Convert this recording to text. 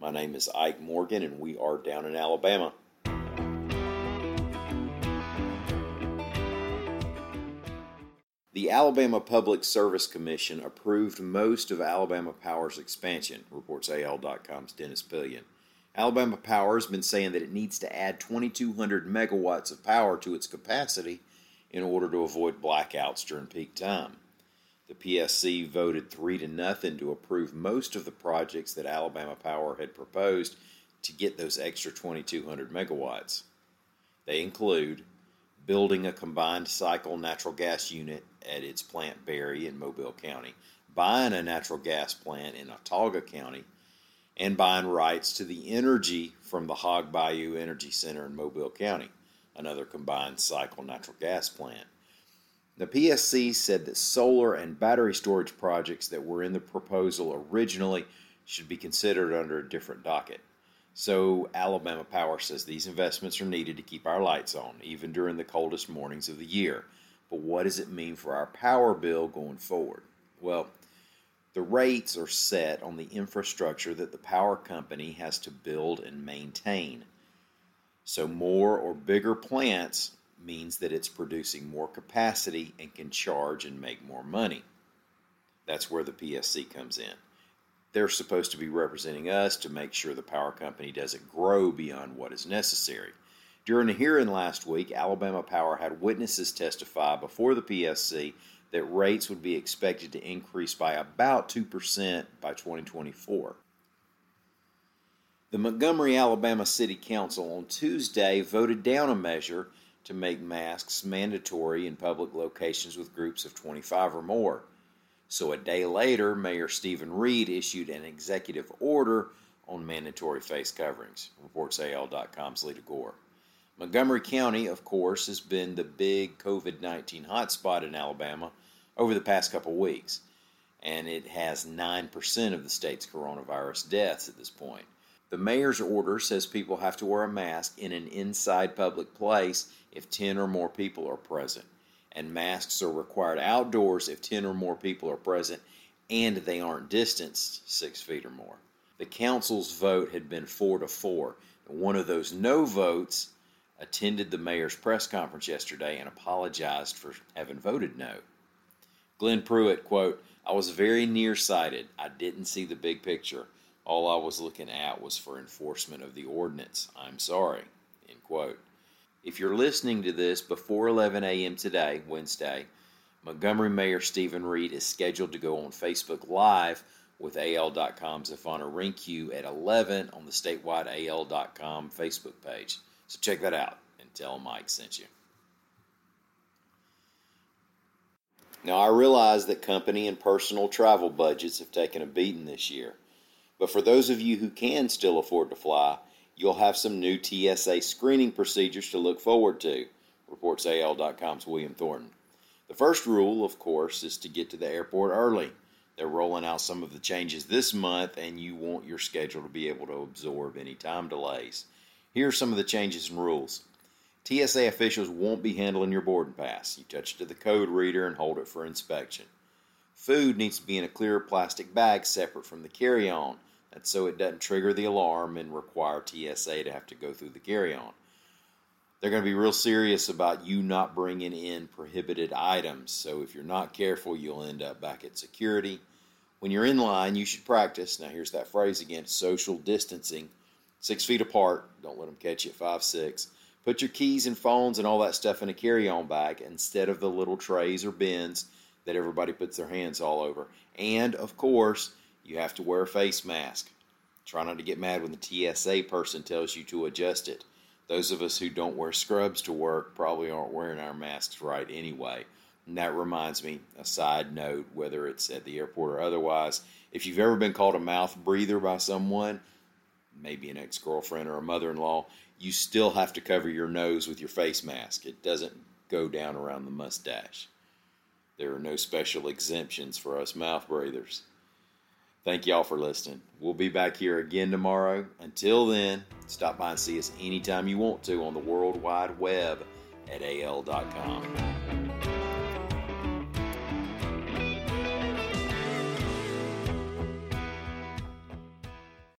My name is Mike Morgan, and we are down in Alabama. The Alabama Public Service Commission approved most of Alabama Power's expansion, reports AL.com's Dennis Pillion. Alabama Power has been saying that it needs to add 2,200 megawatts of power to its capacity in order to avoid blackouts during peak time. The PSC voted 3 to nothing to approve most of the projects that Alabama Power had proposed to get those extra 2,200 megawatts. They include building a combined cycle natural gas unit at its plant Barry in Mobile County, buying a natural gas plant in Autauga County, and buying rights to the energy from the Hog Bayou Energy Center in Mobile County, another combined cycle natural gas plant. The PSC said that solar and battery storage projects that were in the proposal originally should be considered under a different docket. So, Alabama Power says these investments are needed to keep our lights on, even during the coldest mornings of the year. But what does it mean for our power bill going forward? Well, the rates are set on the infrastructure that the power company has to build and maintain. So, more or bigger plants means that it's producing more capacity and can charge and make more money. That's where the PSC comes in. They're supposed to be representing us to make sure the power company doesn't grow beyond what is necessary. During a hearing last week, Alabama Power had witnesses testify before the PSC that rates would be expected to increase by about 2% by 2024. The Montgomery, Alabama City Council on Tuesday voted down a measure to make masks mandatory in public locations with groups of 25 or more. So a day later, Mayor Steven Reed issued an executive order on mandatory face coverings, reports AL.com's Leada Gore. Montgomery County, of course, has been the big COVID 19 hotspot in Alabama over the past couple weeks, and it has 9% of the state's coronavirus deaths at this point. The mayor's order says people have to wear a mask in an inside public place if 10 or more people are present, and masks are required outdoors if 10 or more people are present and they aren't distanced six feet or more. The council's vote had been four to four. One of those no votes attended the mayor's press conference yesterday and apologized for having voted no. Glenn Pruitt, quote, I was very nearsighted. I didn't see the big picture. All I was looking at was for enforcement of the ordinance. I'm sorry, end quote. If you're listening to this before 11 a.m. today, Wednesday, Montgomery Mayor Steven Reed is scheduled to go on Facebook Live with AL.com's Ivana Hrynkiw at 11 on the statewide AL.com Facebook page. So check that out and tell Mike sent you. Now, I realize that company and personal travel budgets have taken a beating this year, but for those of you who can still afford to fly, you'll have some new TSA screening procedures to look forward to, reports AL.com's William Thornton. The first rule, of course, is to get to the airport early. They're rolling out some of the changes this month, and you want your schedule to be able to absorb any time delays. Here are some of the changes and rules. TSA officials won't be handling your boarding pass. You touch it to the code reader and hold it for inspection. Food needs to be in a clear plastic bag separate from the carry on. That's so it doesn't trigger the alarm and require TSA to have to go through the carry on. They're going to be real serious about you not bringing in prohibited items. So if you're not careful, you'll end up back at security. When you're in line, you should practice. Now, here's that phrase again social distancing. Six feet apart. Don't let them catch you at five, six. Put your keys and phones and all that stuff in a carry on bag instead of the little trays or bins that everybody puts their hands all over. And, of course, you have to wear a face mask. Try not to get mad when the TSA person tells you to adjust it. Those of us who don't wear scrubs to work probably aren't wearing our masks right anyway. And that reminds me, a side note, whether it's at the airport or otherwise, if you've ever been called a mouth breather by someone, maybe an ex girlfriend or a mother in law, you still have to cover your nose with your face mask. It doesn't go down around the mustache. There are no special exemptions for us mouth breathers. Thank y'all for listening. We'll be back here again tomorrow. Until then, stop by and see us anytime you want to on the World Wide Web at al.com.